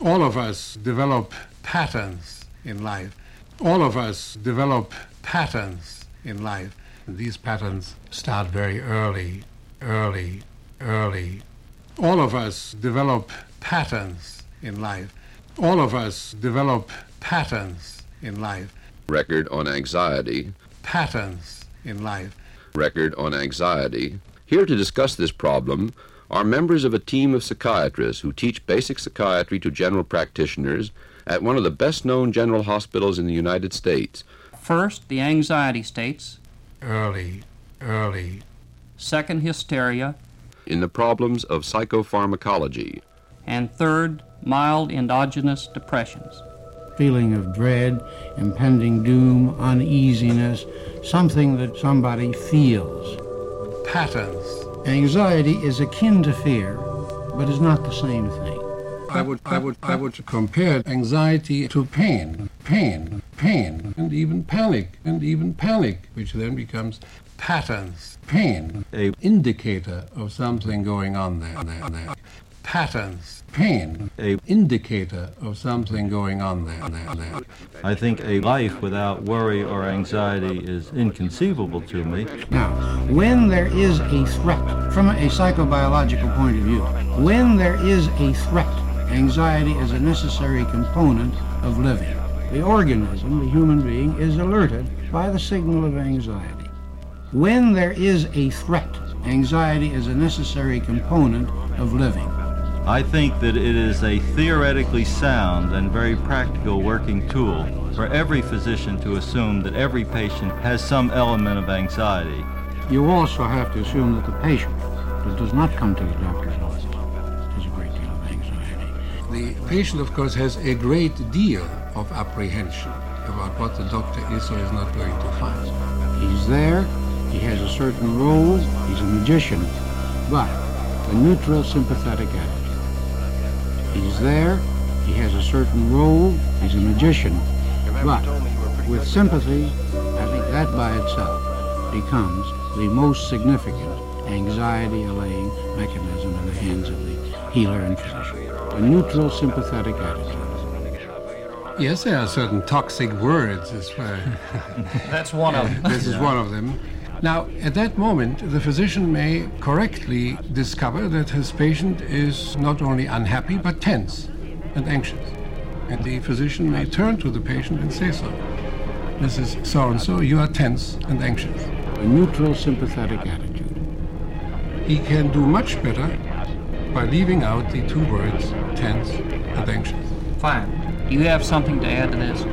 All of us develop patterns in life. All of us develop patterns in life. These patterns start very early, early, early. All of us develop patterns in life. All of us develop patterns in life. Record on anxiety. Patterns in life. Record on anxiety. Here to discuss this problem are members of a team of psychiatrists who teach basic psychiatry to general practitioners at one of the best known general hospitals in the United States. First, the anxiety states. Early, early. Second, hysteria. In the problems of psychopharmacology. And third, mild endogenous depressions. Feeling of dread, impending doom, uneasiness, something that somebody feels. Patterns. Anxiety is akin to fear, but is not the same thing. I would, I would, I would compare anxiety to pain, pain, pain, and even panic, and even panic, which then becomes patterns, pain, a indicator of something going on there, there, there. Patterns, pain, a indicator of something going on there, there, there. I think a life without worry or anxiety is inconceivable to me. Now, when there is a threat, from a psychobiological point of view, when there is a threat, anxiety is a necessary component of living. The organism, the human being, is alerted by the signal of anxiety. When there is a threat, anxiety is a necessary component of living. I think that it is a theoretically sound and very practical working tool for every physician to assume that every patient has some element of anxiety. You also have to assume that the patient that does not come to the doctor's office has a great deal of anxiety. The patient, of course, has a great deal of apprehension about what the doctor is or is not going to find. He's there, he has a certain role, he's a magician, but a neutral sympathetic attitude. He's there, he has a certain role, he's a magician, but with sympathy, I think that by itself becomes the most significant anxiety allaying mechanism in the hands of the healer and physician. A neutral sympathetic attitude. Yes, there are certain toxic words as well. That's one of them. this is one of them. Now, at that moment, the physician may correctly discover that his patient is not only unhappy, but tense and anxious. And the physician may turn to the patient and say so. Mrs. So and so, you are tense and anxious. A neutral sympathetic attitude. He can do much better by leaving out the two words tense and anxious. Fine. Do you have something to add to this?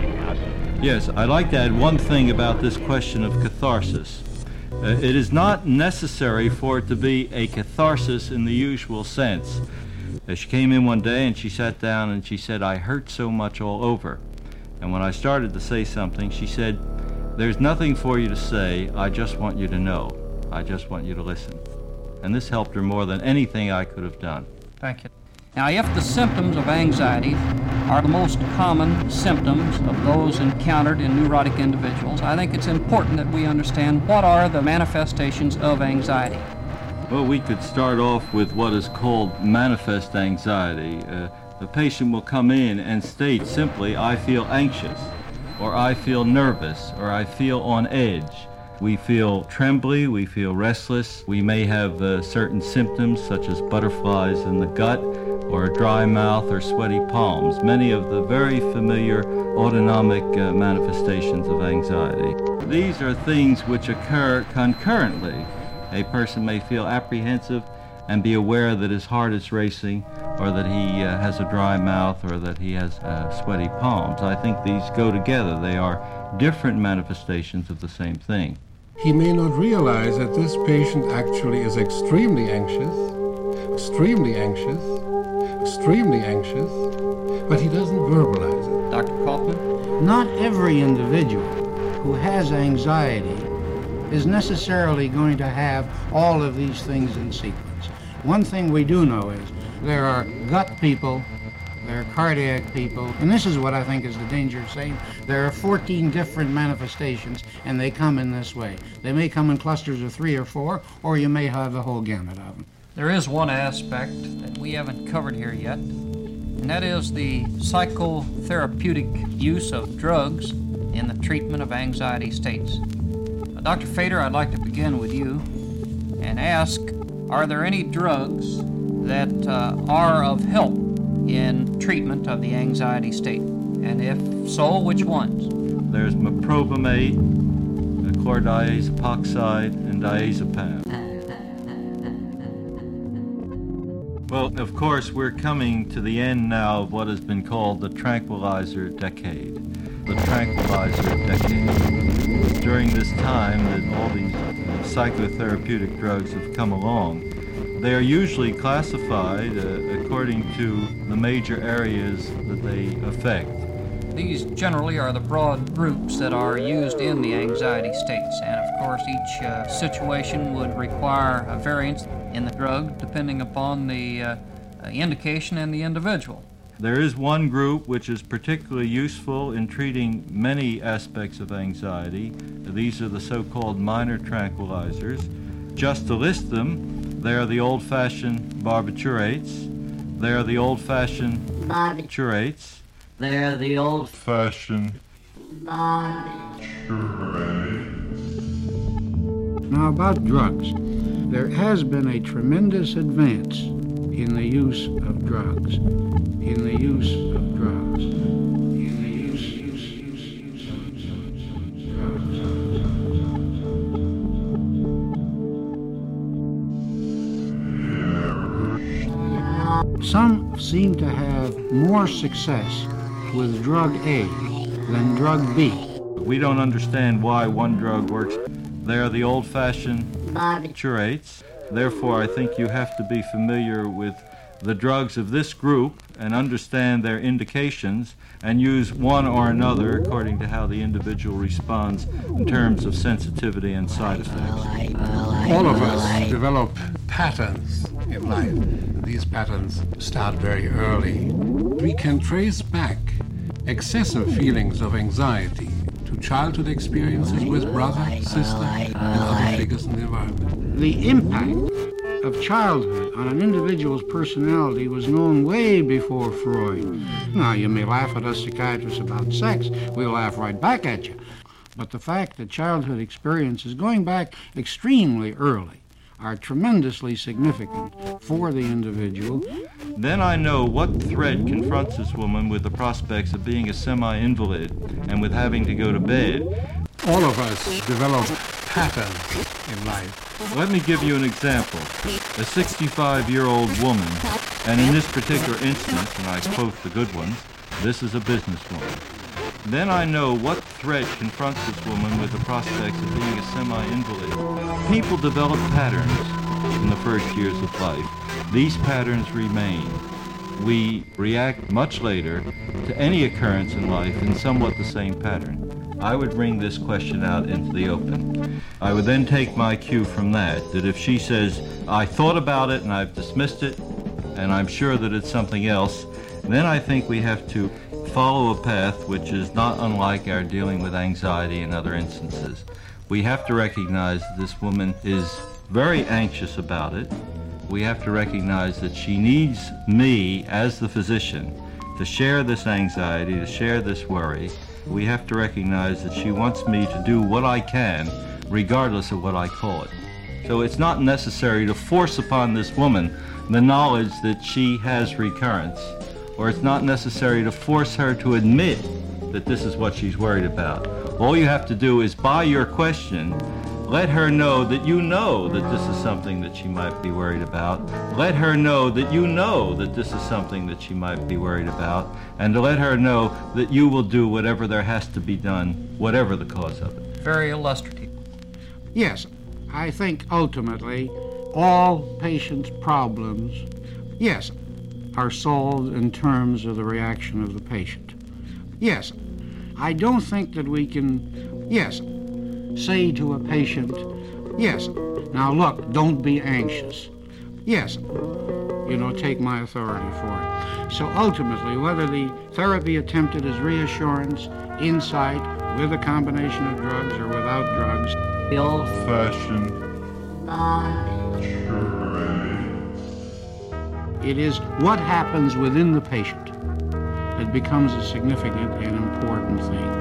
Yes, I'd like to add one thing about this question of catharsis. Uh, it is not necessary for it to be a catharsis in the usual sense. Uh, she came in one day and she sat down and she said, I hurt so much all over. And when I started to say something, she said, There's nothing for you to say. I just want you to know. I just want you to listen. And this helped her more than anything I could have done. Thank you. Now, if the symptoms of anxiety are the most common symptoms of those encountered in neurotic individuals, I think it's important that we understand what are the manifestations of anxiety. Well, we could start off with what is called manifest anxiety. Uh, the patient will come in and state simply, I feel anxious, or I feel nervous, or I feel on edge. We feel trembly, we feel restless, we may have uh, certain symptoms such as butterflies in the gut, or a dry mouth or sweaty palms, many of the very familiar autonomic uh, manifestations of anxiety. These are things which occur concurrently. A person may feel apprehensive and be aware that his heart is racing or that he uh, has a dry mouth or that he has uh, sweaty palms. I think these go together. They are different manifestations of the same thing. He may not realize that this patient actually is extremely anxious, extremely anxious, extremely anxious, but he doesn't verbalize it. Dr. Kaufman? Not every individual who has anxiety is necessarily going to have all of these things in sequence. One thing we do know is there are gut people, there are cardiac people, and this is what I think is the danger of saying there are 14 different manifestations and they come in this way. They may come in clusters of three or four, or you may have the whole gamut of them. There is one aspect that we haven't covered here yet, and and that is the psychotherapeutic use of drugs in the treatment of anxiety states. Uh, Dr. Fader, I'd like to begin with you and ask Are there any drugs that uh, are of help in treatment of the anxiety state? And if so, which ones? There's meprobamate, chlordiazepine epoxide, and diazepam. Well, of course, we're coming to the end now of what has been called the tranquilizer decade. The tranquilizer decade. During this time that all these psychotherapeutic drugs have come along, they are usually classified uh, according to the major areas that they affect. These generally are the broad groups that are used in the anxiety states, and of course, each uh, situation would require a variance in the drug depending upon the uh, uh, indication and the individual. There is one group which is particularly useful in treating many aspects of anxiety. These are the so called minor tranquilizers. Just to list them, they are the old fashioned barbiturates, they are the old fashioned barbiturates, they're the old fashioned Now, about drugs, there has been a tremendous advance in the use of drugs. In the use of drugs. In the use, use, use, use of drugs. Some seem to have more success with drug A than drug B. We don't understand why one drug works. They are the old fashioned barbiturates. Therefore, I think you have to be familiar with the drugs of this group and understand their indications and use one or another according to how the individual responds in terms of sensitivity and side effects. All of us develop patterns in life. These patterns start very early. We can trace back excessive feelings of anxiety to childhood experiences with brother, sister, and other figures in the environment. The impact of childhood on an individual's personality was known way before Freud. Now, you may laugh at us psychiatrists about sex, we'll laugh right back at you. But the fact that childhood experiences going back extremely early are tremendously significant for the individual. Then I know what threat confronts this woman with the prospects of being a semi invalid and with having to go to bed. All of us develop patterns in life. Let me give you an example. A 65 year old woman, and in this particular instance, and I quote the good ones, this is a businesswoman. Then I know what threat confronts this woman with the prospects of being a semi-invalid. People develop patterns in the first years of life. These patterns remain. We react much later to any occurrence in life in somewhat the same pattern. I would bring this question out into the open. I would then take my cue from that, that if she says, I thought about it and I've dismissed it, and I'm sure that it's something else, then I think we have to follow a path which is not unlike our dealing with anxiety in other instances. We have to recognize that this woman is very anxious about it. We have to recognize that she needs me as the physician to share this anxiety, to share this worry. We have to recognize that she wants me to do what I can, regardless of what I call it. So it's not necessary to force upon this woman the knowledge that she has recurrence or it's not necessary to force her to admit that this is what she's worried about. All you have to do is, by your question, let her know that you know that this is something that she might be worried about. Let her know that you know that this is something that she might be worried about. And to let her know that you will do whatever there has to be done, whatever the cause of it. Very illustrative. Yes, I think ultimately all patients' problems, yes, are solved in terms of the reaction of the patient. Yes, I don't think that we can, yes, say to a patient, yes, now look, don't be anxious. Yes, you know, take my authority for it. So ultimately, whether the therapy attempted is reassurance, insight, with a combination of drugs or without drugs, the old fashioned uh, it is what happens within the patient. it becomes a significant and important thing.